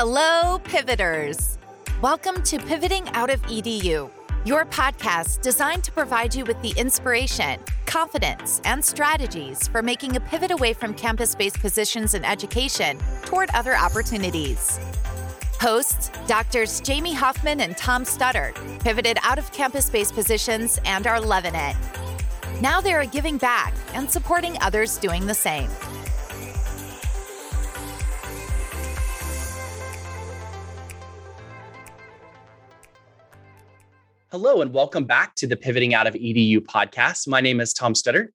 Hello, pivoters. Welcome to Pivoting Out of EDU, your podcast designed to provide you with the inspiration, confidence, and strategies for making a pivot away from campus based positions in education toward other opportunities. Hosts Doctors Jamie Hoffman and Tom Studdard pivoted out of campus based positions and are loving it. Now they are giving back and supporting others doing the same. Hello, and welcome back to the Pivoting Out of EDU podcast. My name is Tom Studdard.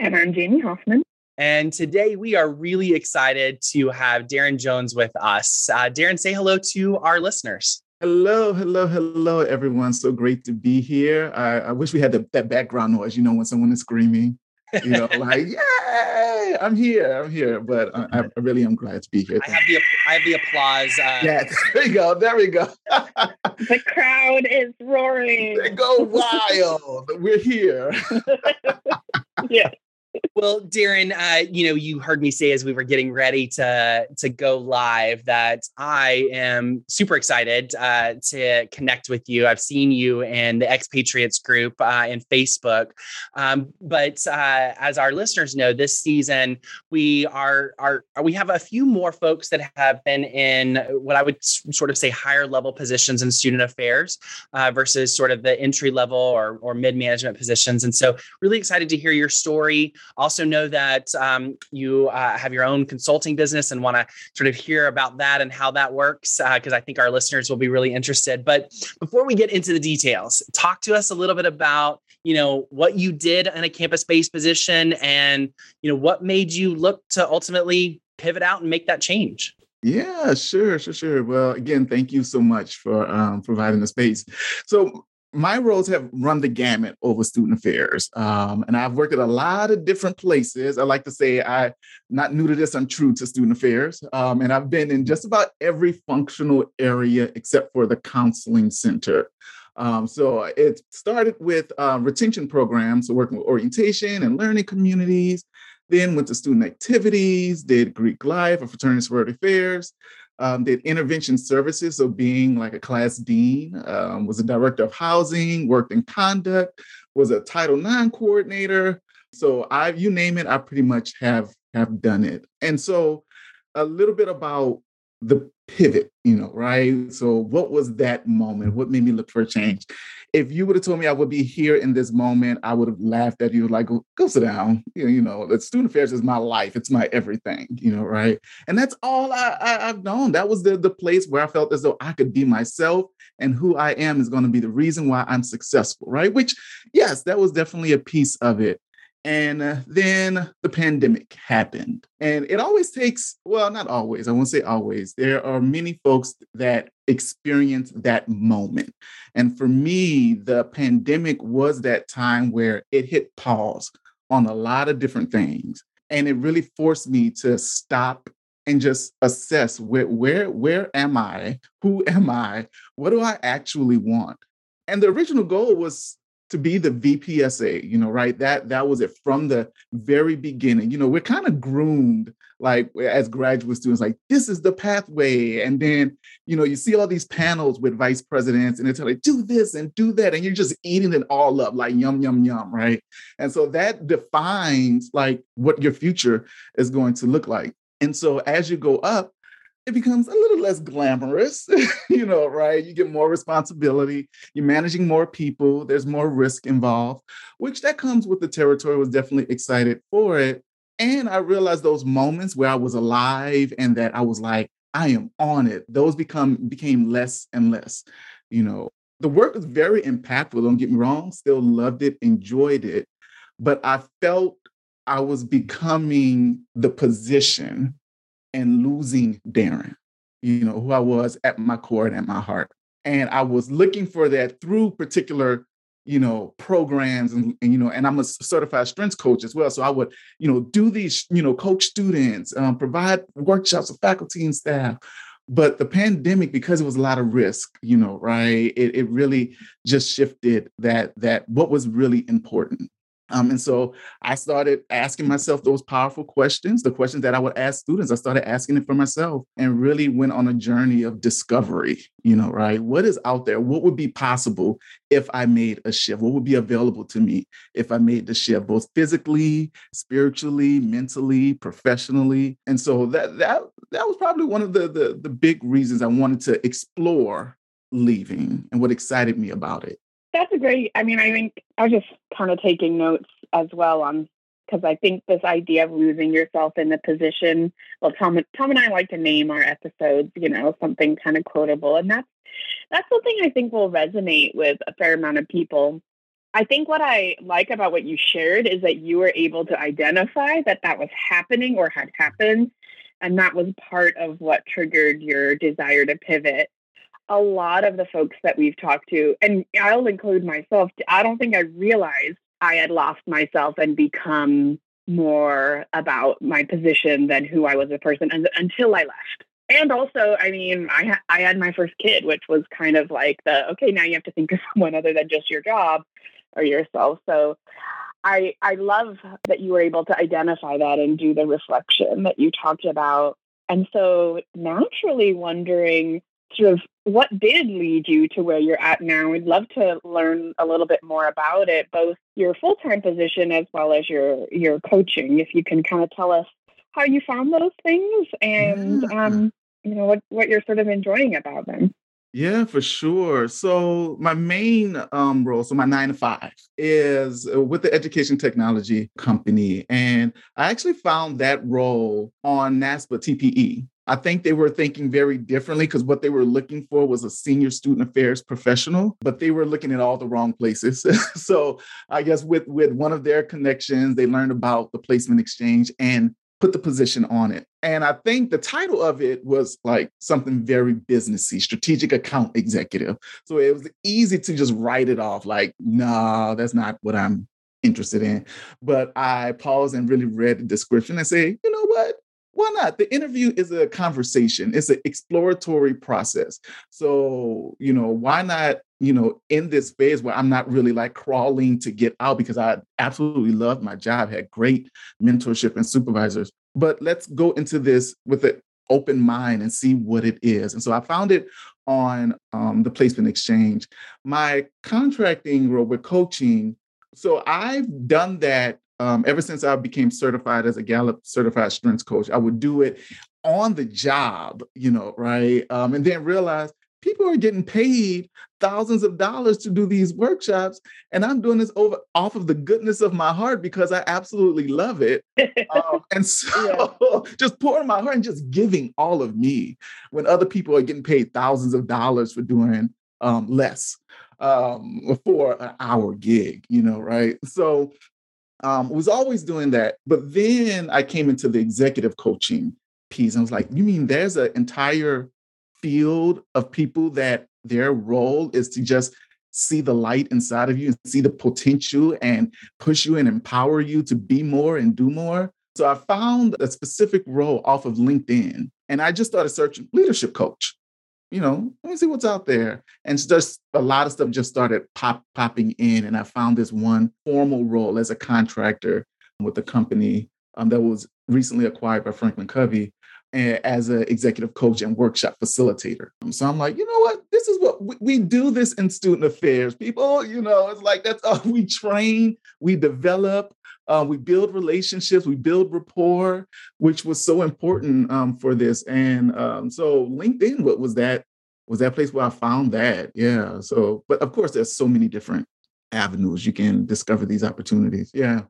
And I'm Jamie Hoffman. And today we are really excited to have Darren Jones with us. Uh, Darren, say hello to our listeners. Hello, hello, hello, everyone. So great to be here. I, I wish we had the, that background noise, you know, when someone is screaming, you know, like, yay, I'm here, I'm here. But I, I really am glad to be here. I have the, I have the applause. Uh, yeah, there we go. There we go. the crowd is roaring. They go wild. We're here. yeah well, Darren, uh, you know, you heard me say as we were getting ready to to go live that I am super excited uh, to connect with you. I've seen you in the Expatriates group uh, in Facebook, um, but uh, as our listeners know, this season we are are we have a few more folks that have been in what I would sort of say higher level positions in student affairs uh, versus sort of the entry level or or mid management positions, and so really excited to hear your story. Also know that um, you uh, have your own consulting business and want to sort of hear about that and how that works because uh, I think our listeners will be really interested. But before we get into the details, talk to us a little bit about you know what you did in a campus-based position and you know what made you look to ultimately pivot out and make that change. Yeah, sure, sure, sure. Well, again, thank you so much for um, providing the space. So, my roles have run the gamut over student affairs. Um, and I've worked at a lot of different places. I like to say I'm not new to this, I'm true to student affairs. Um, and I've been in just about every functional area except for the counseling center. Um, so it started with uh, retention programs, so working with orientation and learning communities, then went to student activities, did Greek life or fraternity sorority affairs, um, did intervention services, so being like a class dean, um, was a director of housing, worked in conduct, was a Title IX coordinator. So I, you name it, I pretty much have have done it. And so a little bit about the pivot, you know, right? So what was that moment? What made me look for change? if you would have told me I would be here in this moment, I would have laughed at you like, go, sit down. You know, the student affairs is my life. It's my everything, you know, right? And that's all I, have known. That was the, the place where I felt as though I could be myself and who I am is going to be the reason why I'm successful, right? Which, yes, that was definitely a piece of it. And uh, then the pandemic happened. And it always takes, well, not always, I won't say always. There are many folks that experience that moment. And for me, the pandemic was that time where it hit pause on a lot of different things. And it really forced me to stop and just assess where where where am I? Who am I? What do I actually want? And the original goal was to be the VPSA, you know, right? That that was it from the very beginning. You know, we're kind of groomed like as graduate students, like this is the pathway. And then, you know, you see all these panels with vice presidents and they tell you, do this and do that. And you're just eating it all up like yum, yum, yum, right? And so that defines like what your future is going to look like. And so as you go up, it becomes a little less glamorous, you know, right? You get more responsibility, you're managing more people, there's more risk involved, which that comes with the territory. Was definitely excited for it. And I realized those moments where I was alive and that I was like, I am on it. Those become became less and less. You know, the work was very impactful. Don't get me wrong. Still loved it, enjoyed it, but I felt I was becoming the position and losing Darren, you know, who I was at my core and at my heart. And I was looking for that through particular, you know, programs and, and you know, and I'm a certified strengths coach as well. So I would, you know, do these, you know, coach students, um, provide workshops with faculty and staff. But the pandemic, because it was a lot of risk, you know, right? It, it really just shifted that that what was really important. Um, and so I started asking myself those powerful questions, the questions that I would ask students. I started asking it for myself and really went on a journey of discovery, you know, right? What is out there? What would be possible if I made a shift? What would be available to me if I made the shift, both physically, spiritually, mentally, professionally? And so that that that was probably one of the the, the big reasons I wanted to explore leaving and what excited me about it. That's a great. I mean, I think I was just kind of taking notes as well on because I think this idea of losing yourself in the position. Well, Tom, Tom and I like to name our episodes, you know, something kind of quotable, and that's that's something I think will resonate with a fair amount of people. I think what I like about what you shared is that you were able to identify that that was happening or had happened, and that was part of what triggered your desire to pivot a lot of the folks that we've talked to, and I'll include myself, I don't think I realized I had lost myself and become more about my position than who I was as a person until I left. And also, I mean, I ha- I had my first kid, which was kind of like the okay, now you have to think of someone other than just your job or yourself. So, I I love that you were able to identify that and do the reflection that you talked about. And so, naturally, wondering sort of what did lead you to where you're at now. We'd love to learn a little bit more about it, both your full time position as well as your your coaching. If you can kind of tell us how you found those things and yeah. um, you know what what you're sort of enjoying about them. Yeah, for sure. So my main um, role, so my nine to five, is uh, with the education technology company, and I actually found that role on NASPA TPE. I think they were thinking very differently because what they were looking for was a senior student affairs professional, but they were looking at all the wrong places. so I guess with with one of their connections, they learned about the placement exchange and put the position on it. And I think the title of it was like something very businessy, strategic account executive. So it was easy to just write it off like, nah, that's not what I'm interested in. But I paused and really read the description and say, you know what? Why not? The interview is a conversation, it's an exploratory process. So, you know, why not, you know, in this phase where I'm not really like crawling to get out because I absolutely loved my job, had great mentorship and supervisors. But let's go into this with an open mind and see what it is. And so I found it on um, the placement exchange. My contracting role with coaching, so I've done that um, ever since I became certified as a Gallup certified strengths coach, I would do it on the job, you know, right? Um, and then realize people are getting paid thousands of dollars to do these workshops, and I'm doing this over off of the goodness of my heart because I absolutely love it. um, and so, yeah. just pouring my heart and just giving all of me when other people are getting paid thousands of dollars for doing um, less um, for an hour gig, you know, right? So um, was always doing that. But then I came into the executive coaching piece and was like, you mean there's an entire field of people that their role is to just see the light inside of you and see the potential and push you and empower you to be more and do more. So I found a specific role off of LinkedIn and I just started searching leadership coach you know, let me see what's out there. And just a lot of stuff just started pop popping in. And I found this one formal role as a contractor with the company um, that was recently acquired by Franklin Covey as an executive coach and workshop facilitator. So I'm like, you know what? This is what we, we, do this in student affairs. People, you know, it's like that's all we train, we develop, uh, we build relationships, we build rapport, which was so important um, for this. And um, so LinkedIn, what was that? Was that place where I found that? Yeah. So, but of course, there's so many different avenues you can discover these opportunities. Yeah.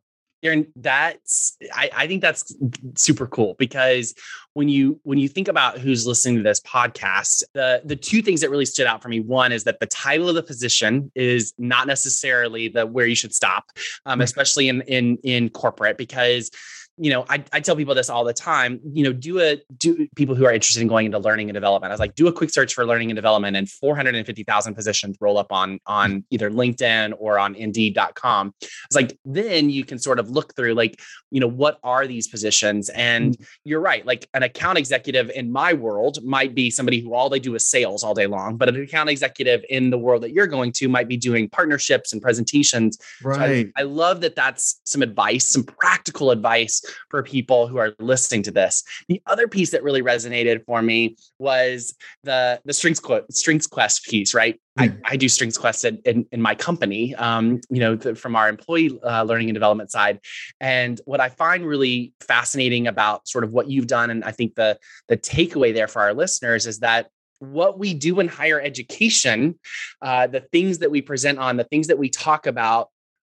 Darren, that's I, I think that's super cool because when you when you think about who's listening to this podcast, the the two things that really stood out for me, one is that the title of the position is not necessarily the where you should stop, um, especially in in in corporate because you know, I, I tell people this all the time, you know, do a, do people who are interested in going into learning and development. I was like, do a quick search for learning and development and 450,000 positions roll up on, on either LinkedIn or on indeed.com. It's like, then you can sort of look through like, you know, what are these positions? And mm-hmm. you're right. Like an account executive in my world might be somebody who all they do is sales all day long, but an account executive in the world that you're going to might be doing partnerships and presentations. Right. So I, I love that that's some advice, some practical advice for people who are listening to this. The other piece that really resonated for me was the the Strengths Strengths Quest piece, right? I, I, do Strengths Quest in, in, in my company, um, you know, the, from our employee uh, learning and development side. And what I find really fascinating about sort of what you've done, and I think the the takeaway there for our listeners is that what we do in higher education, uh, the things that we present on, the things that we talk about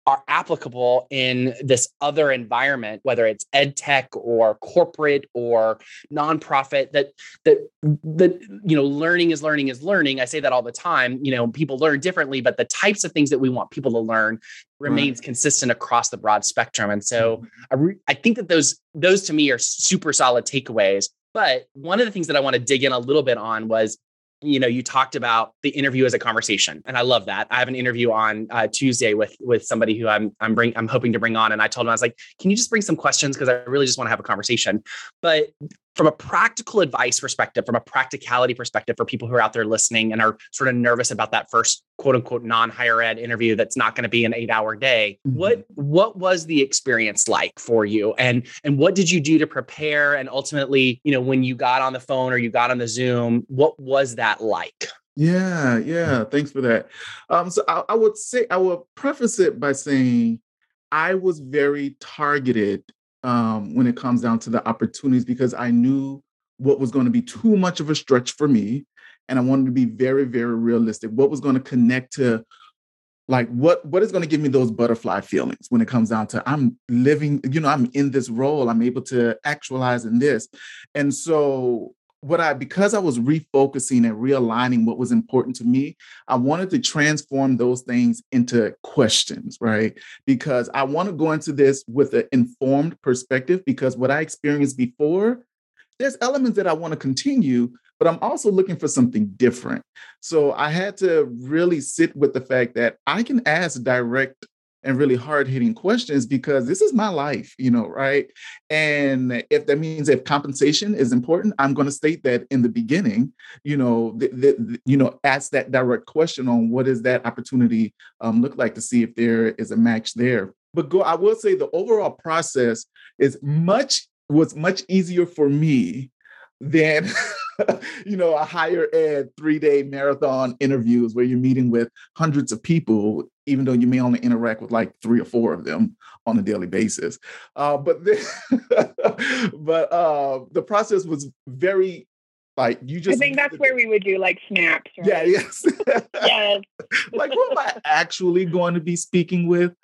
are applicable in this other environment, whether it's ed tech or corporate or nonprofit, that that that you know, learning is learning is learning. I say that all the time. You know, people learn differently, but the types of things that we want people to learn remains right. consistent across the broad spectrum. And so mm-hmm. I, re- I think that those those to me are super solid takeaways. But one of the things that I want to dig in a little bit on was you know you talked about the interview as a conversation and i love that. I have an interview on uh, tuesday with with somebody who i'm i'm bring i'm hoping to bring on and i told him i was like can you just bring some questions? Because i really just want to have a conversation. But from a practical advice perspective, from a practicality perspective, for people who are out there listening and are sort of nervous about that first quote unquote non higher ed interview that's not going to be an eight hour day, mm-hmm. what what was the experience like for you, and and what did you do to prepare? And ultimately, you know, when you got on the phone or you got on the Zoom, what was that like? Yeah, yeah. Thanks for that. Um, so I, I would say I would preface it by saying I was very targeted um, when it comes down to the opportunities because I knew what was going to be too much of a stretch for me. And I wanted to be very, very realistic. What was going to connect to like what what is going to give me those butterfly feelings when it comes down to i'm living you know i'm in this role i'm able to actualize in this and so what I because I was refocusing and realigning what was important to me, I wanted to transform those things into questions, right? Because I want to go into this with an informed perspective because what I experienced before, there's elements that I want to continue, but I'm also looking for something different. So I had to really sit with the fact that I can ask direct and really hard hitting questions because this is my life, you know, right? And if that means if compensation is important, I'm going to state that in the beginning, you know, the, you know, ask that direct question on what does that opportunity um, look like to see if there is a match there. But go, I will say the overall process is much was much easier for me than you know a higher ed three day marathon interviews where you're meeting with hundreds of people even though you may only interact with like three or four of them on a daily basis uh, but then, but uh, the process was very like you just I think that's where we would do like snaps. Right? Yeah, yes. yes. like who am I actually going to be speaking with?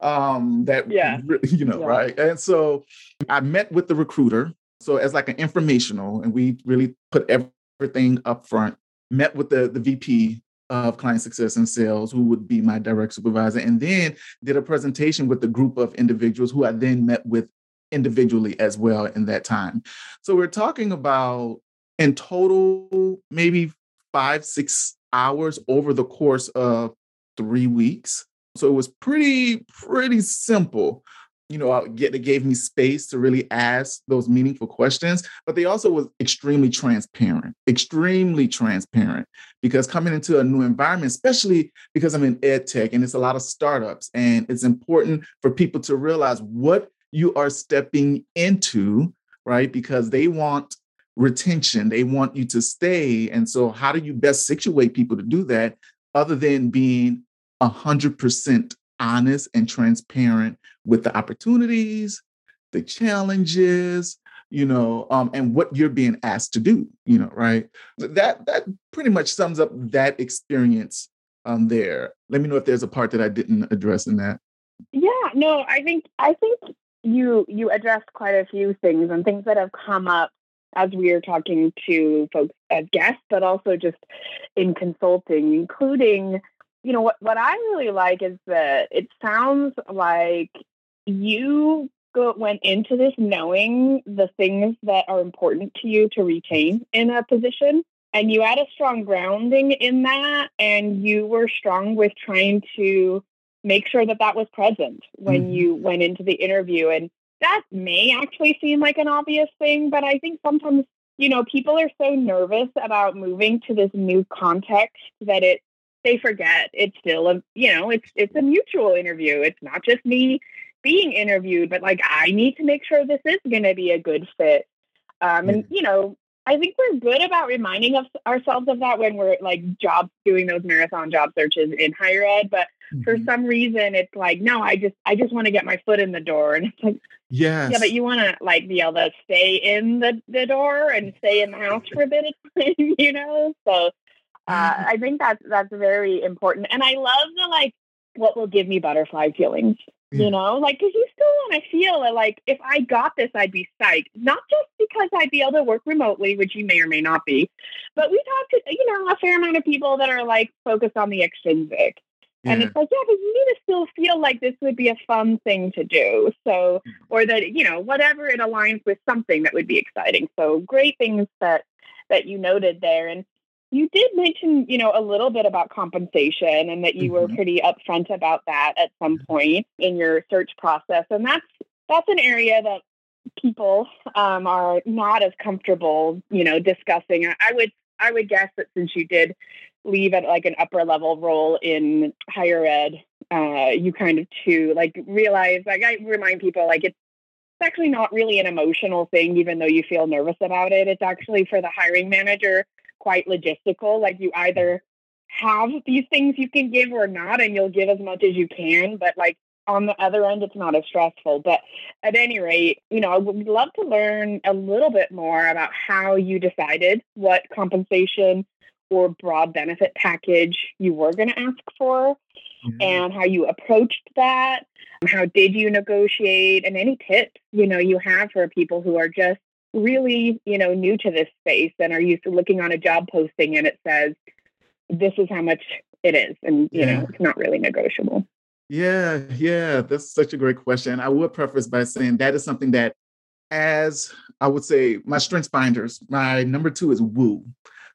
Um that yeah. you know, yeah. right? And so I met with the recruiter so as like an informational, and we really put everything up front. Met with the the VP of client success and sales, who would be my direct supervisor, and then did a presentation with the group of individuals who I then met with individually as well in that time. So we're talking about in total maybe five six hours over the course of three weeks. So it was pretty pretty simple you know, uh, get, they gave me space to really ask those meaningful questions, but they also was extremely transparent, extremely transparent. Because coming into a new environment, especially because I'm in ed tech and it's a lot of startups, and it's important for people to realize what you are stepping into, right? Because they want retention, they want you to stay. And so, how do you best situate people to do that other than being 100% honest and transparent with the opportunities, the challenges, you know, um, and what you're being asked to do, you know, right? That that pretty much sums up that experience um, there. Let me know if there's a part that I didn't address in that. Yeah, no, I think I think you you addressed quite a few things and things that have come up as we are talking to folks as guests, but also just in consulting, including you know what what I really like is that it sounds like you go, went into this knowing the things that are important to you to retain in a position. And you had a strong grounding in that, and you were strong with trying to make sure that that was present when mm-hmm. you went into the interview. And that may actually seem like an obvious thing, but I think sometimes, you know, people are so nervous about moving to this new context that it they forget it's still a you know it's it's a mutual interview. It's not just me being interviewed but like i need to make sure this is going to be a good fit. Um, and you know i think we're good about reminding of ourselves of that when we're like job doing those marathon job searches in higher ed but mm-hmm. for some reason it's like no i just i just want to get my foot in the door and it's like yeah yeah but you want to like be able to stay in the, the door and stay in the house for a bit of time you know? So uh, I think that's that's very important, and I love the like what will give me butterfly feelings. Yeah. You know, like because you still want to feel like if I got this, I'd be psyched. Not just because I'd be able to work remotely, which you may or may not be, but we talk to you know a fair amount of people that are like focused on the extrinsic. Yeah. And it's like, yeah, but you need to still feel like this would be a fun thing to do. So, or that, you know, whatever it aligns with something that would be exciting. So great things that that you noted there. And you did mention, you know, a little bit about compensation and that you mm-hmm. were pretty upfront about that at some point in your search process. And that's that's an area that people um, are not as comfortable, you know, discussing. I would I would guess that since you did leave at like an upper level role in higher ed, uh, you kind of too like realize like I remind people like it's actually not really an emotional thing, even though you feel nervous about it. It's actually for the hiring manager quite logistical. Like you either have these things you can give or not, and you'll give as much as you can. But like on the other end, it's not as stressful. But at any rate, you know, I would love to learn a little bit more about how you decided what compensation or broad benefit package you were going to ask for mm-hmm. and how you approached that. How did you negotiate and any tips, you know, you have for people who are just really, you know, new to this space and are used to looking on a job posting and it says, this is how much it is. And, you yeah. know, it's not really negotiable. Yeah, yeah, that's such a great question. I would preface by saying that is something that, as I would say, my strengths finders, my number two is woo.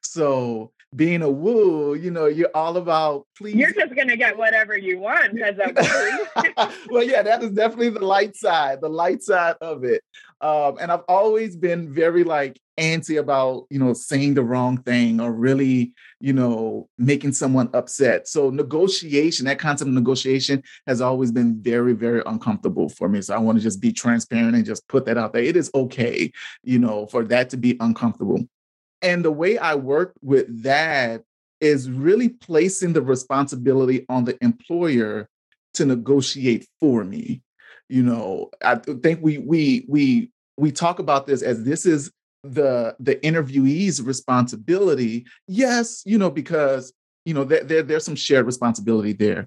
So being a woo, you know, you're all about please. You're just gonna get whatever you want because of woo. well, yeah, that is definitely the light side, the light side of it. Um, and I've always been very like antsy about, you know, saying the wrong thing or really, you know, making someone upset. So negotiation, that concept of negotiation has always been very, very uncomfortable for me. So I want to just be transparent and just put that out there. It is okay, you know, for that to be uncomfortable. And the way I work with that is really placing the responsibility on the employer to negotiate for me. You know, I think we we we we talk about this as this is the the interviewee's responsibility. Yes, you know, because you know there, there there's some shared responsibility there.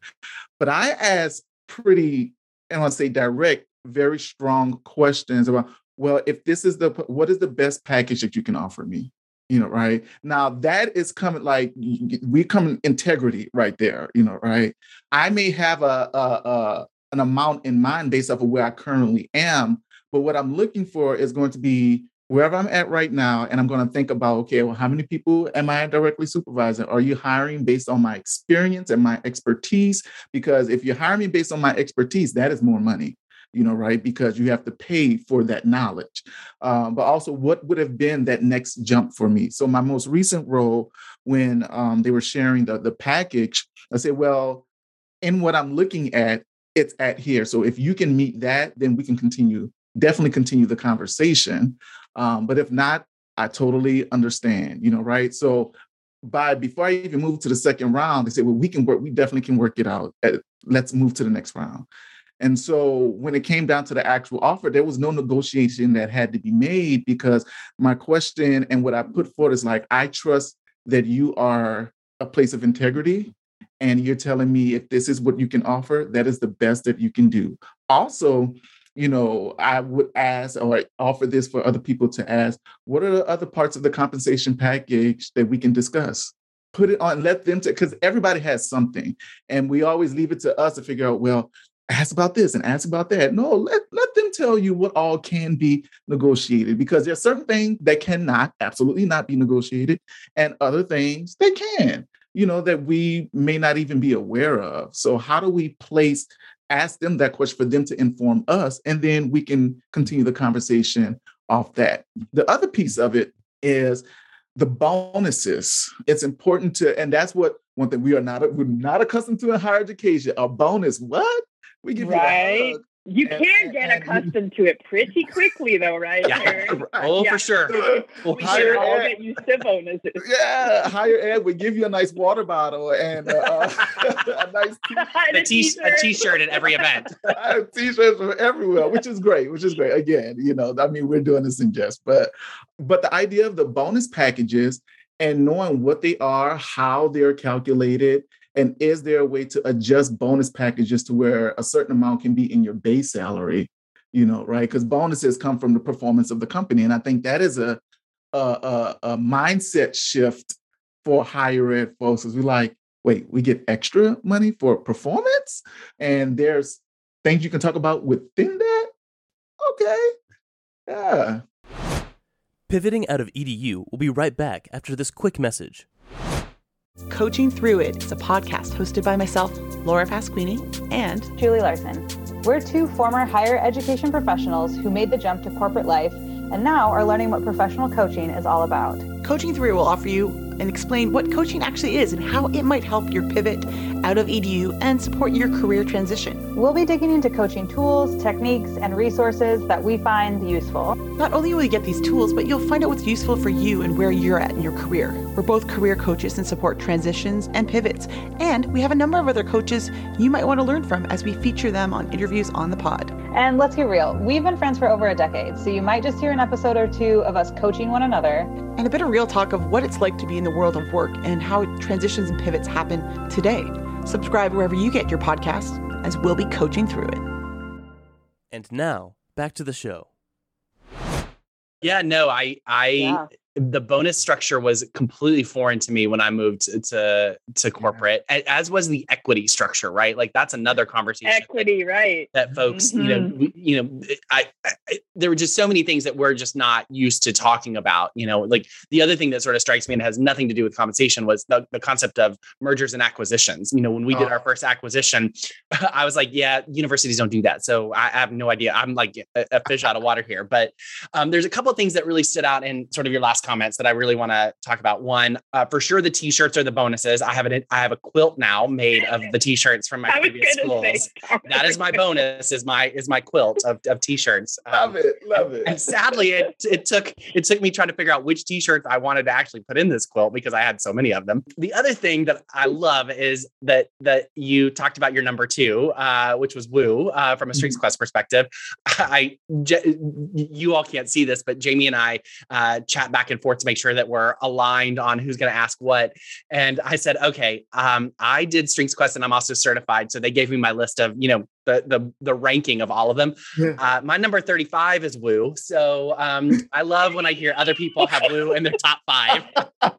But I ask pretty, and I'll say direct, very strong questions about well, if this is the what is the best package that you can offer me? you know, right? Now that is coming like we come integrity right there, you know, right? I may have a, a, a an amount in mind based off of where I currently am, but what I'm looking for is going to be wherever I'm at right now, and I'm going to think about, okay, well, how many people am I directly supervising? Are you hiring based on my experience and my expertise? Because if you hire me based on my expertise, that is more money you know, right? Because you have to pay for that knowledge. Um, but also, what would have been that next jump for me? So, my most recent role, when um, they were sharing the, the package, I said, well, in what I'm looking at, it's at here. So, if you can meet that, then we can continue, definitely continue the conversation. Um, but if not, I totally understand, you know, right? So, by before I even move to the second round, they said, well, we can work, we definitely can work it out. Let's move to the next round. And so when it came down to the actual offer, there was no negotiation that had to be made because my question and what I put forward is like, I trust that you are a place of integrity and you're telling me if this is what you can offer, that is the best that you can do. Also, you know, I would ask or offer this for other people to ask, what are the other parts of the compensation package that we can discuss? Put it on, let them, to because everybody has something. And we always leave it to us to figure out, well, ask about this and ask about that. No, let, let them tell you what all can be negotiated because there are certain things that cannot, absolutely not be negotiated, and other things that can, you know, that we may not even be aware of. So, how do we place, ask them that question for them to inform us, and then we can continue the conversation off that. The other piece of it is the bonuses. It's important to, and that's what one thing we are not we're not accustomed to in higher education. A bonus, what? We give right. you a hug. You And- can get and- accustomed to it pretty quickly, though, right? Yeah. Oh, Yeah. for sure. We should higher all ed, get used to bonuses. yeah, higher ed would give you a nice water bottle and uh, a nice t- And A t- a t-shirt at every event. T-shirts from everywhere, which is great, which is great. Again, you know, I mean, we're doing this in jest, but but the idea of the bonus packages and knowing what they are, how they're calculated, and is there a way to adjust bonus packages to where a certain amount can be in your base salary, you know, right? Because bonuses come from the performance of the company, and I think that is a a, a, a mindset shift for higher ed folks. Is we like, wait, we get extra money for performance, and there's things you can talk about within that. Okay, yeah. Pivoting out of EDU we'll be right back after this quick message. Coaching Through It is a podcast hosted by myself, Laura Pasquini, and Julie Larson. We're two former higher education professionals who made the jump to corporate life and now are learning what professional coaching is all about. Coaching Through It will offer you and explain what coaching actually is and how it might help your pivot out of EDU and support your career transition. We'll be digging into coaching tools, techniques, and resources that we find useful. Not only will you get these tools, but you'll find out what's useful for you and where you're at in your career. We're both career coaches and support transitions and pivots. And we have a number of other coaches you might want to learn from as we feature them on interviews on the pod. And let's get real, we've been friends for over a decade, so you might just hear an episode or two of us coaching one another. And a bit of real talk of what it's like to be in the world of work and how transitions and pivots happen today. Subscribe wherever you get your podcasts, as we'll be coaching through it. And now, back to the show. Yeah, no, I I Yeah. The bonus structure was completely foreign to me when I moved to to, corporate, as was the equity structure, right? Like that's another conversation Equity, right? that folks, you know, we- you know, I, I there were just so many things that we're just not used to talking about. You know, like the other thing that sort of strikes me and has nothing to do with compensation was the, the concept of mergers and acquisitions. You know, when we did our Oh. first acquisition, I was like, yeah, universities don't do that, so I, I have no idea. I'm like a, a fish out of water here, but um, there's a couple of things that really stood out in sort of your last comments that I really want to talk about. One, uh, for sure, the t-shirts are the bonuses. I have an I have a quilt now made of the t-shirts from my I previous schools. say That is my bonus. Is my is my quilt of, of t-shirts. Love Um, it, love it. and sadly, it it took it took me trying to figure out which t-shirts I wanted to actually put in this quilt because I had so many of them. The other thing that I love is that that you talked about your number two, uh, which was Woo, uh, from a Strengths Quest perspective. I J- you all can't see this, but Jamie and I uh, chat back and forth to make sure that we're aligned on who's going to ask what. And I said, okay, um, I did Strengths Quest, and I'm also certified. So they gave me my list of you know the the the ranking of all of them. Yeah. Uh, my number 35 is Woo. So um, I love when I hear other people have Woo in their top five.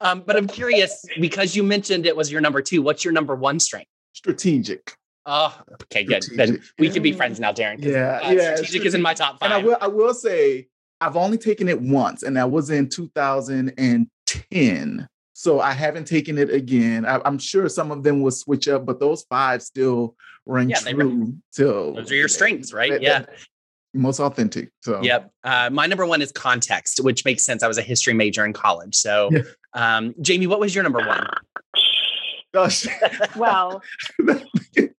um, but I'm curious because you mentioned it was your number two. What's your number one strength? Strategic. Oh, okay, good. Then we can be friends now, Darren. Yeah, uh, yeah, Strategic is in my top And I five. will, I will say, I've only taken it once, and that was in 2010. So I haven't taken it again. I, I'm sure some of them will switch up, but those five still ring Yeah, true till Those are your strengths, right? that- Yeah. that- most authentic. So Yep. Uh, my number one is context, which makes sense. I was a history major in college. So, Yeah. um, Jamie, what was your number one? Well,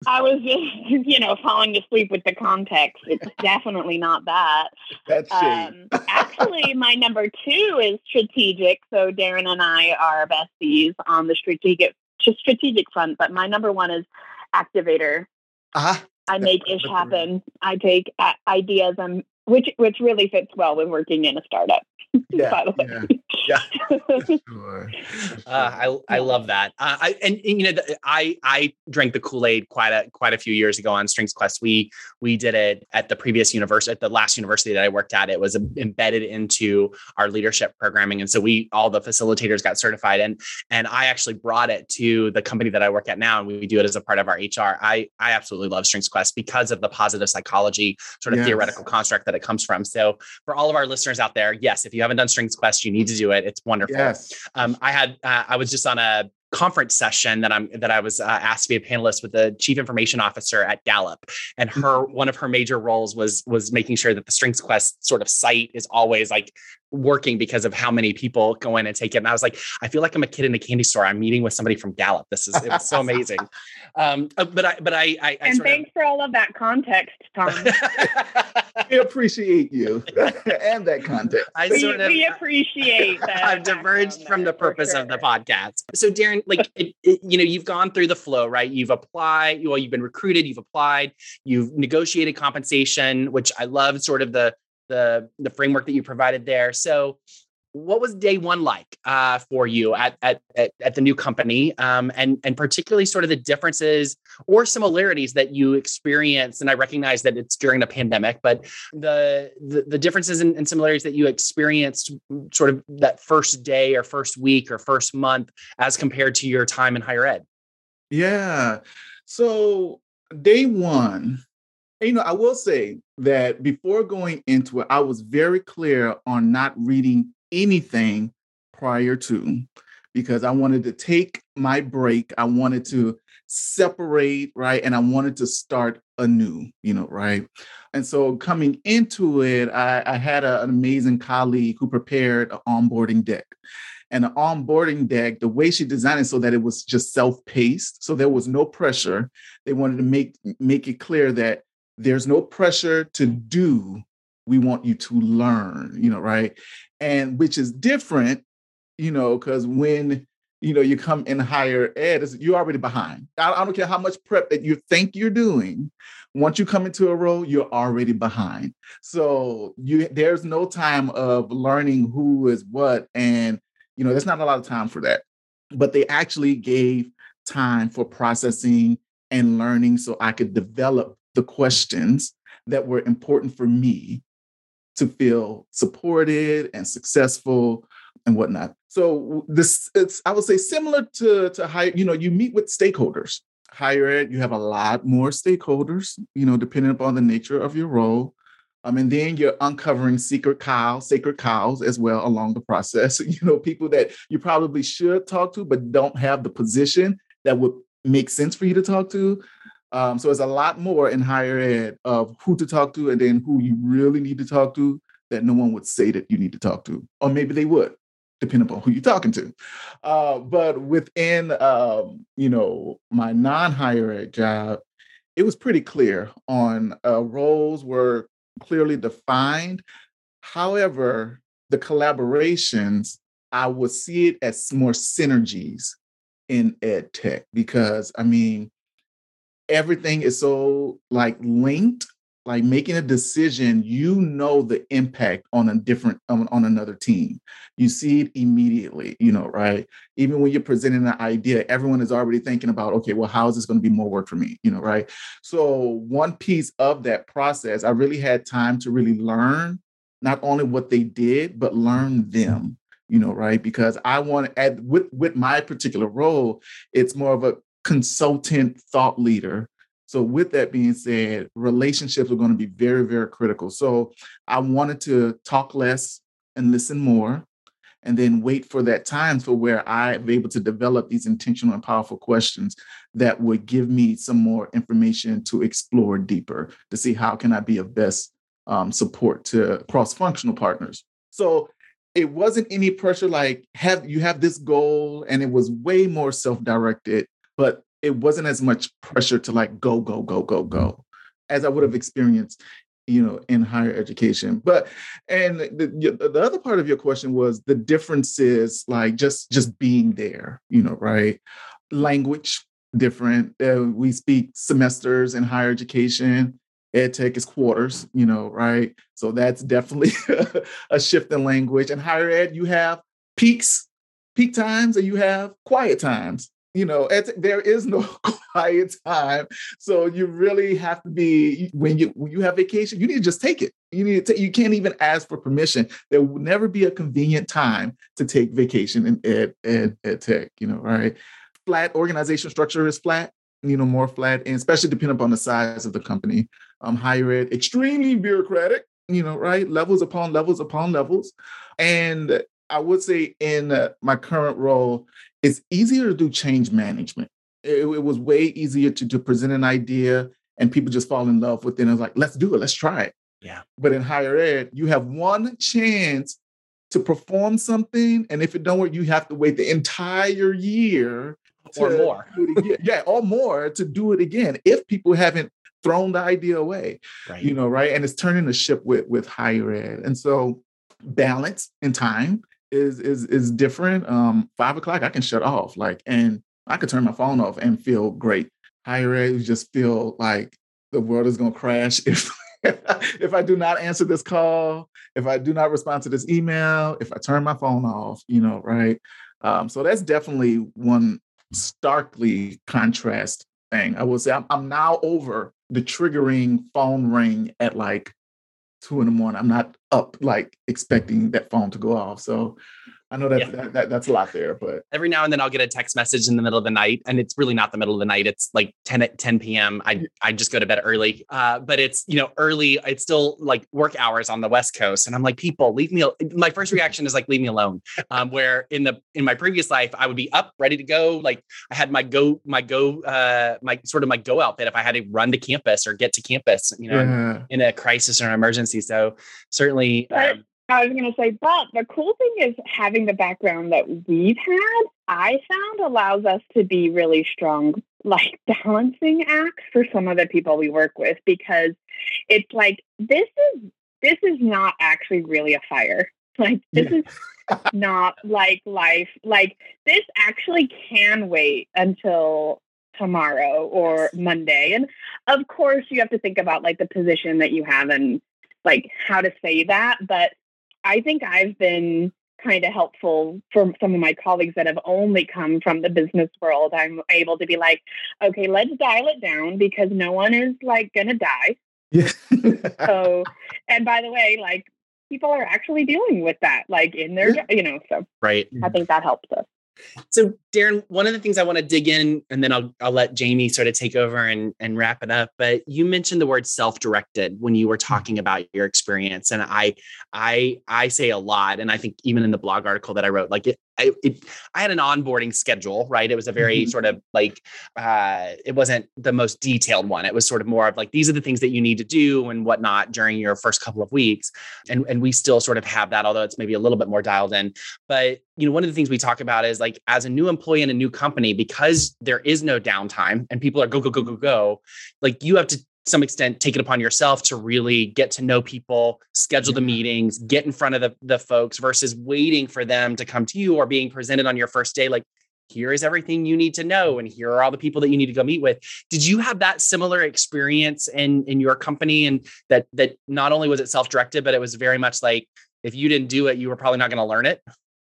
I was just, you know, falling asleep with the context. It's definitely not that. That's. Um, actually, my number two is strategic. So Darren and I are besties on the strategic strategic front. But my number one is activator. Ah, I make ish happen. I take ideas and which which really fits well when working in a startup. yeah, by the way. Yeah. sure. Uh, I I love that. Uh, I and, and, you know I I drank the Kool Aid quite a quite a few years ago on Strengths Quest. We we did it at the previous university at the last university that I worked at. It was embedded into our leadership programming, and so we all the facilitators got certified. And and I actually brought it to the company that I work at now, and we do it as a part of our HR. I I absolutely love Strengths Quest because of the positive psychology sort of yes. theoretical construct that it comes from. So for all of our listeners out there, yes, if you haven't done Strengths Quest, you need to do it. It's wonderful. Yes. Um, I had uh, I was just on a conference session that I'm that I was uh, asked to be a panelist with the chief information officer at Gallup, and her mm-hmm. one of her major roles was was making sure that the Strengths Quest sort of site is always like working because of how many people go in and take it. And I was like, I feel like I'm a kid in a candy store. I'm meeting with somebody from Gallup. This is it was so amazing. Um, uh, but I but I, I, I and thanks of... for all of that context, Tom. we appreciate you and that context. I we, sort of, we appreciate that. I've diverged from the purpose sure. of the podcast. So Darren, like it, it, you know, you've gone through the flow, right? You've applied. Well, you've been recruited. You've applied. You've negotiated compensation, which I love. Sort of the the the framework that you provided there. So, what was day one like uh, for you at, at, at the new company, um, and and particularly sort of the differences or similarities that you experienced? And I recognize that it's during the pandemic, but the the, the differences and, and similarities that you experienced, sort of that first day or first week or first month, as compared to your time in higher ed. Yeah. So day one, you know, I will say that before going into it, I was very clear on not reading anything prior to because I wanted to take my break. I wanted to separate, right? And I wanted to start anew, you know, right? And so coming into it, I, I had a, an amazing colleague who prepared an onboarding deck. And the onboarding deck, the way she designed it so that it was just self-paced, so there was no pressure. They wanted to make make it clear that there's no pressure to do we want you to learn you know right? And which is different you know because when you know you come in higher ed you're already behind. I, I don't care how much prep that you think you're doing once you come into a role you're already behind. So you there's no time of learning who is what and you know there's not a lot of time for that. But they actually gave time for processing and learning so i could develop the questions that were important for me to feel supported and successful and whatnot. So this it's I would say similar to to higher, you know, you meet with stakeholders. Higher ed, you have a lot more stakeholders, you know, depending upon the nature of your role. Um, and then you're uncovering secret cows, sacred cows as well along the process. You know, people that you probably should talk to, but don't have the position that would make sense for you to talk to. Um, so it's a lot more in higher ed of who to talk to and then who you really need to talk to that no one would say that you need to talk to, or maybe they would, depending upon who you're talking to. Uh, but within, um, you know, my non-higher ed job, it was pretty clear on uh, roles were clearly defined. However, the collaborations, I would see it as more synergies in ed tech because I mean, everything is so like linked like making a decision you know the impact on a different on, on, another team. You see it immediately you know right? Even when you're presenting an idea everyone is already thinking about okay well how is this going to be more work for me? You know right? So one piece of that process i really had time to really learn not only what they did but learn them you know right? Because i want add with with my particular role it's more of a consultant thought leader. So, with that being said, relationships are going to be very, very critical. So, I wanted to talk less and listen more, and then wait for that time for where I'm able to develop these intentional and powerful questions that would give me some more information to explore deeper to see how can I be of best um, support to cross-functional partners. So, it wasn't any pressure like have you have this goal and it was way more self-directed but it wasn't as much pressure to like go, go, go, go, go as I would have experienced, you know, in higher education. But and the, the other part of your question was the differences, like just just being there, you know, right? Language different. Uh, we speak semesters in higher education. Ed tech is quarters, you know, right? So that's definitely a shift in language. And higher ed, you have peaks peak times and you have quiet times. You know, there is no quiet time. So you really have to be when you when you have vacation, you need to just take it. You need to you can't even ask for permission. There will never be a convenient time to take vacation in ed, ed, ed tech, you know, right? Flat organization structure is flat, you know, more flat, and especially depending upon the size of the company. Um, higher ed, extremely bureaucratic, you know, right? Levels upon levels upon levels. And I would say in uh, my current role, it's easier to do change management. It, it, was way easier to, to present an idea and people just fall in love with it and it's like, let's do it, let's try it. Yeah. But in higher ed, you have one chance to perform something. And if it don't work, you have to wait the entire year or more. yeah, or more to do it again. If people haven't thrown the idea away, right. you know, right? And it's turning the ship with with higher ed. And so balance and time is is is different. Um, five o'clock, I can shut off, like, and I could turn my phone off and feel great. Higher ed, just feel like the world is to crash if if I do not answer this call, if I do not respond to this email, if I turn my phone off, you know, right? Um, so that's definitely one starkly contrast thing. I will say I'm, I'm now over the triggering phone ring at like two in the morning. I'm not up like expecting that phone to go off. So I know that, yeah. that, that, that's a lot there, but every now and then I'll get a text message in the middle of the night, and it's really not the middle of the night. It's like 10 at 10 p.m. I I just go to bed early, uh, but it's you know early. It's still like work hours on the West Coast, and I'm like, people, leave me. My first reaction is like, leave me alone. Um, where in the in my previous life, I would be up, ready to go. Like I had my go my go uh, my sort of my go outfit if I had to run to campus or get to campus, you know, yeah. in, in, a crisis or an emergency. So certainly. Um, I was going to say, but the cool thing is having the background that we've had, I found allows us to be really strong, like balancing acts for some of the people we work with, because it's like, this is, this is not actually really a fire. Like, this yeah. is not like life. Like, this actually can wait until tomorrow or Monday. And of course, you have to think about like the position that you have and like how to say that. But I think I've been kind of helpful for some of my colleagues that have only come from the business world. I'm able to be like, okay, let's dial it down because no one is like going to die. Yeah. so, and by the way, like people are actually dealing with that, like in their, you know, so right. I mm. think that helps us. So, Darren, one of the things I want to dig in, and then I'll I'll let Jamie sort of take over and and wrap it up. But you mentioned the word self-directed when you were talking about your experience, and I I I say a lot, and I think even in the blog article that I wrote, like it, I, it, I had an onboarding schedule, right? It was a very mm-hmm. sort of like, uh, it wasn't the most detailed one. It was sort of more of like, these are the things that you need to do and whatnot during your first couple of weeks. And, and we still sort of have that, although it's maybe a little bit more dialed in. But, you know, one of the things we talk about is like, as a new employee in a new company, because there is no downtime and people are go, go, go, go, go, like you have to some extent take it upon yourself to really get to know people, schedule the meetings, get in front of the, the folks versus waiting for them to come to you or being presented on your first day. Like, here is everything you need to know, and here are all the people that you need to go meet with. Did you have that similar experience in in your company? And that that not only was it self-directed, but it was very much like if you didn't do it, you were probably not going to learn it.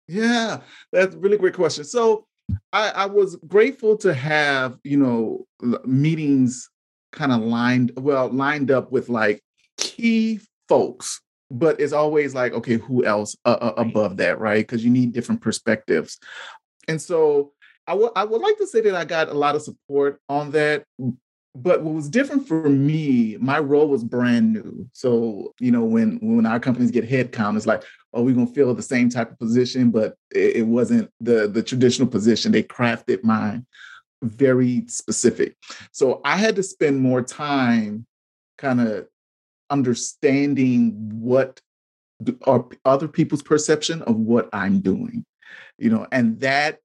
Yeah, that's a really great question. So I, I was grateful to have, you know, meetings kind of lined well lined up with like key folks but it's always like okay who else uh, uh, above that right? Because you need different perspectives. And so I would I would like to say that I got a lot of support on that but what was different for me my role was brand new. So you know when when our companies get headcount it's like oh we're going to fill the same type of position but it, it wasn't the the traditional position. They crafted mine very specific. So I had to spend more time kind of understanding what are other people's perception of what I'm doing, you know, and that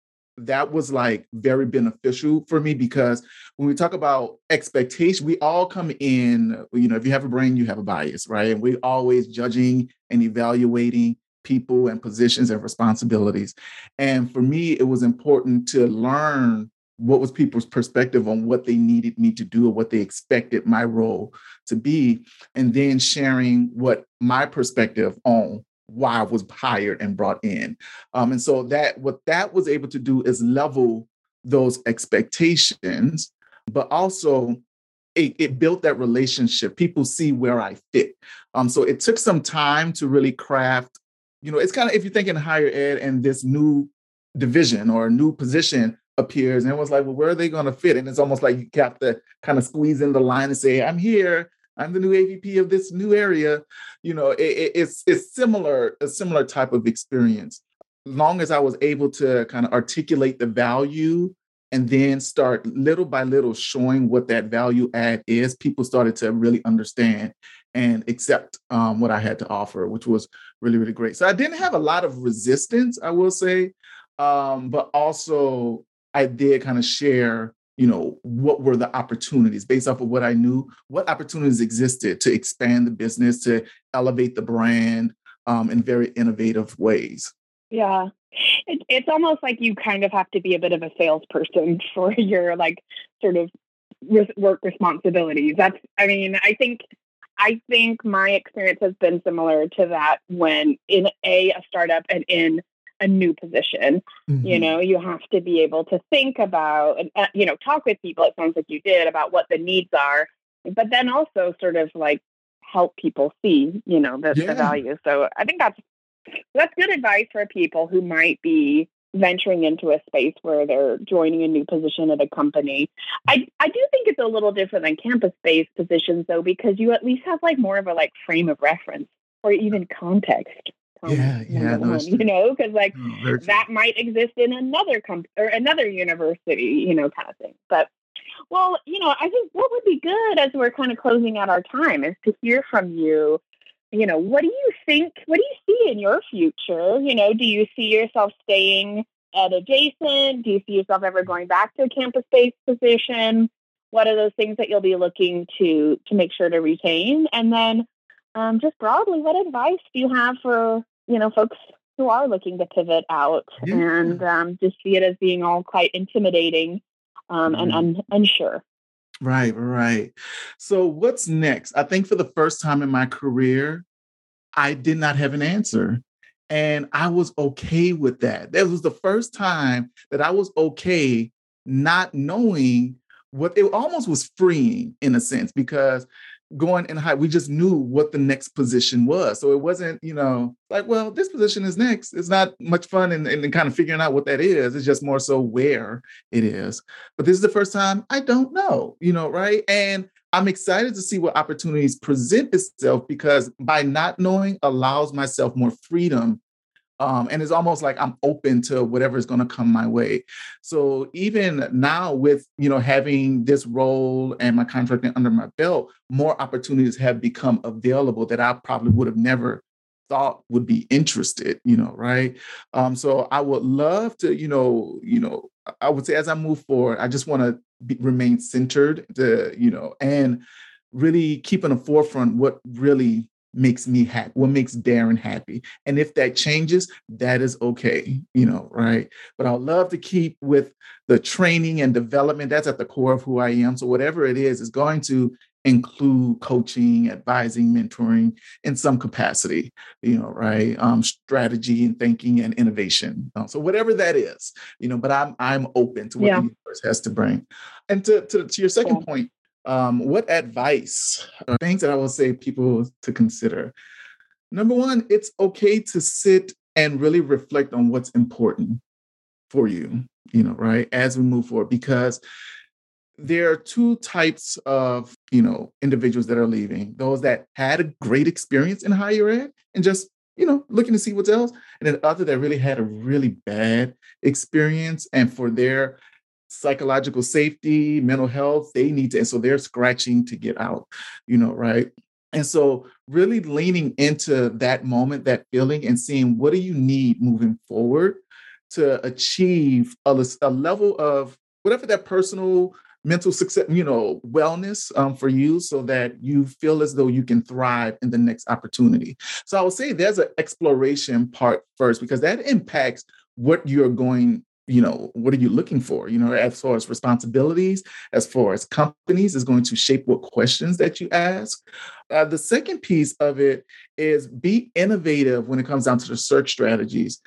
that was like very beneficial for me because when we talk about expectation, we all come in, you know, if you have a brain, you have a bias, right? And we're always judging and evaluating people and positions and responsibilities. And for me, it was important to learn what was people's perspective on what they needed me to do or what they expected my role to be and then sharing what my perspective on why I was hired and brought in. Um, and so that what that was able to do is level those expectations, but also it, it, built that relationship. People see where I fit. Um, so it took some time to really craft. You know, it's kind of if you think in higher ed and this new division or new position appears, and was like, well, where are they going to fit? And it's almost like you have to kind of squeeze in the line and say, I'm here. I'm the new AVP of this new area. You know, it, it's it's similar, a similar type of experience. As long as I was able to kind of articulate the value and then start little by little showing what that value add is, people started to really understand and accept um, what I had to offer, which was really, really great. So I didn't have a lot of resistance, I will say, um, but also I did kind of share, you know, what were the opportunities based off of what I knew, what opportunities existed to expand the business, to elevate the brand um, in very innovative ways. Yeah. It, it's almost like you kind of have to be a bit of a salesperson for your like sort of work responsibilities. That's, I mean, I think, I think my experience has been similar to that when in a, a startup and in a new position. Mm-hmm. You know, you have to be able to think about and, uh, you know, talk with people. It sounds like you did about what the needs are, but then also sort of like help people see, you know, the, yeah. the value. So I think that's that's good advice for people who might be venturing into a space where they're joining a new position at a company. I I do think it's a little different than campus-based positions though because you at least have like more of a like frame of reference or even context. Yeah, yeah, no, you know, because like no, that might exist in another company or another university, you know, kind of thing. But well, you know, I think what would be good as we're kind of closing out our time is to hear from you you know, what do you think? What do you see in your future? You know, do you see yourself staying at adjacent? Do you see yourself ever going back to a campus based position? What are those things that you'll be looking to to make sure to retain? And then, um, just broadly, what advice do you have for you know folks who are looking to pivot out yeah. and um, just see it as being all quite intimidating um, and un- unsure? Right, right. So what's next? I think for the first time in my career, I did not have an answer. And I was okay with that. That was the first time that I was okay not knowing what it almost was freeing in a sense because going in high, we just knew what the next position was. So it wasn't, you know, like, well, this position is next. It's not much fun and in, in, kind of figuring out what that is. It's just more so where it is. But this is the first time I don't know, you know, right? And I'm excited to see what opportunities present itself because by not knowing allows myself more freedom um, and it's almost like I'm open to whatever is going to come my way. So even now, with you know having this role and my contracting under my belt, more opportunities have become available that I probably would have never thought would be interested. You know, right? Um, so I would love to, you know, you know, I would say as I move forward, I just want to remain centered, to you know, and really keep in the forefront what really makes me happy, what makes Darren happy. And if that changes, that is okay, you know, right? But I'd love to keep with the training and development. That's at the core of who I am. So whatever it is, is going to include coaching, advising, mentoring in some capacity, you know, right? Um, strategy and thinking and innovation. Uh, so whatever that is, you know, but I'm I'm open to what yeah. the universe has to bring. And to, to, to your second point, um, what advice, things that I will say people to consider? Number one, it's okay to sit and really reflect on what's important for you, you know, right, as we move forward, because there are two types of, you know, individuals that are leaving those that had a great experience in higher ed and just you know, looking to see what's else, and then other that really had a really bad experience, and for their psychological safety, mental health, they need to, and so they're scratching to get out, you know, right? And so really leaning into that moment, that feeling, and seeing what do you need moving forward to achieve a, a level of whatever that personal mental success, you know, wellness um, for you so that you feel as though you can thrive in the next opportunity. So I would say there's an exploration part first because that impacts what you're going you know what are you looking for? You know as far as responsibilities as far as companies is going to shape what questions that you ask. Uh, the second piece of it is be innovative when it comes down to the search strategies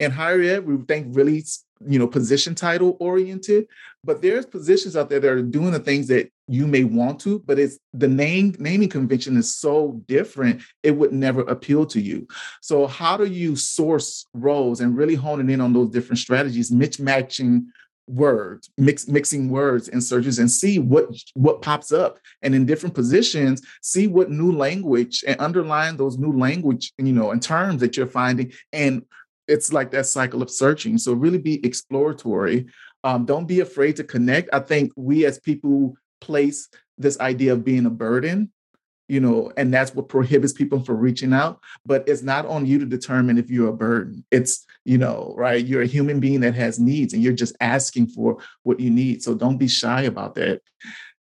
in higher ed we think really you know position title oriented but there's positions out there that are doing the things that you may want to but it's the name naming convention is so different it would never appeal to you. So how do you source roles and really honing in on those different strategies mismatching words mix mixing words in searches and see what what pops up? And in different positions see what new language and underline those new language you know and terms that you're finding and it's like that cycle of searching. So really be exploratory. Um, don't be afraid to connect. I think we as people place this idea of being a burden, you know, and that's what prohibits people from reaching out. But it's not on you to determine if you're a burden. It's, you know, right? You're a human being that has needs and you're just asking for what you need. So don't be shy about that.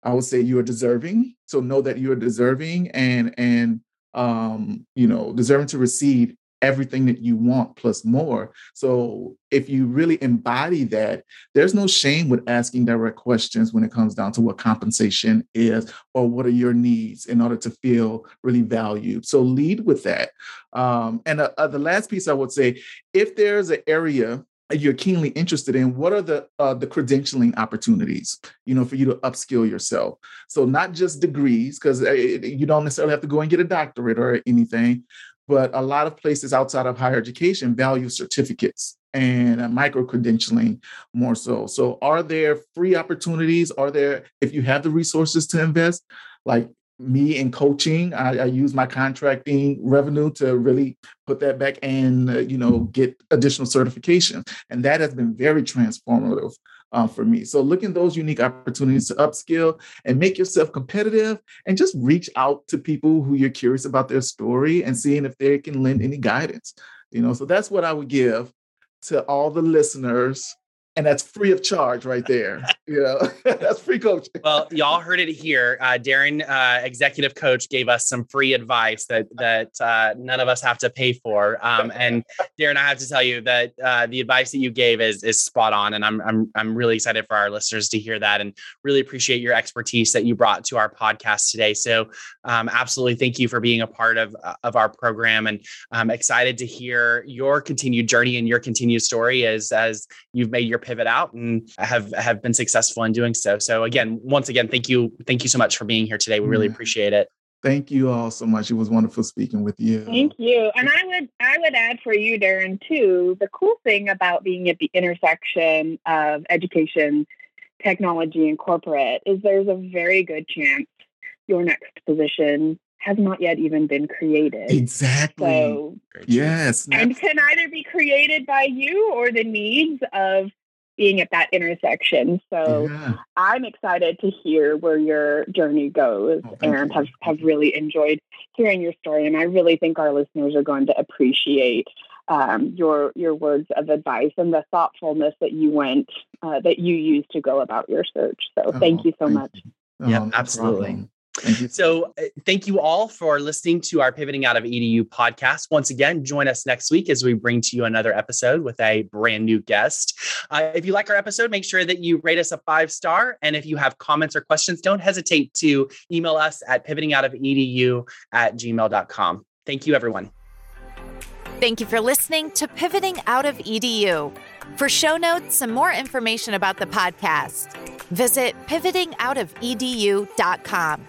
I would say you are deserving. So know that you're deserving and and um, you know, deserving to receive everything that you want plus more. So if you really embody that, there's no shame with asking direct questions when it comes down to what compensation is or what are your needs in order to feel really valued. So lead with that. Um, and uh, uh, the last piece I would say, if there's an area you're keenly interested in what are the uh, the credentialing opportunities you know for you to upskill yourself so not just degrees because uh, you don't necessarily have to go and get a doctorate or anything but a lot of places outside of higher education value certificates and micro credentialing more so. So, are there free opportunities? Are there, if you have the resources to invest, like me in coaching, I, I use my contracting revenue to really put that back and uh, you know get additional certification, and that has been very transformative um, for me. So looking those unique opportunities to upskill and make yourself competitive and just reach out to people who you're curious about their story and seeing if they can lend any guidance. You know, so that's what I would give to all the listeners and that's free of charge right there. You know, that's free coaching. well, y'all heard it here. Uh, Darren, uh, executive coach, gave us some free advice that that uh, none of us have to pay for. Um, and Darren, I have to tell you that uh, the advice that you gave is is spot on, and I'm I'm I'm really excited for our listeners to hear that, and really appreciate your expertise that you brought to our podcast today. So, um, absolutely, thank you for being a part of uh, of our program, and I'm excited to hear your continued journey and your continued story as as you've made your pivot out and have have been successful in doing so. So again, once again, thank you, thank you so much for being here today. We really appreciate it. Thank you all so much. It was wonderful speaking with you. Thank you. And I would I would add for you, Darren, too, the cool thing about being at the intersection of education, technology, and corporate is there's a very good chance your next position has not yet even been created. Exactly. So, yes. And can either be created by you or the needs of being at that intersection. So yeah. I'm excited to hear where your journey goes oh, and have, have really enjoyed hearing your story. And I really think our listeners are going to appreciate um, your your words of advice and the thoughtfulness that you went uh, that you used to go about your search. So oh, thank you so thank much. You. yeah, absolutely. Problem. So, uh, thank you all for listening to our Pivoting Out of EDU podcast. Once again, join us next week as we bring to you another episode with a brand new guest. Uh, if you like our episode, make sure that you rate us a five star. And if you have comments or questions, don't hesitate to email us at pivotingoutofedu at gmail.com. Thank you, everyone. Thank you for listening to Pivoting Out of EDU. For show notes and more information about the podcast, visit pivotingoutofedu.com.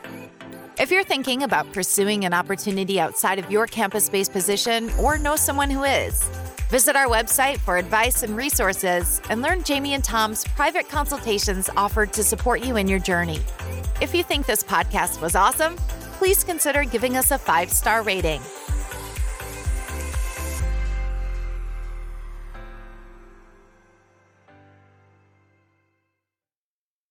If you're thinking about pursuing an opportunity outside of your campus based position or know someone who is, visit our website for advice and resources and learn Jamie and Tom's private consultations offered to support you in your journey. If you think this podcast was awesome, please consider giving us a five star rating.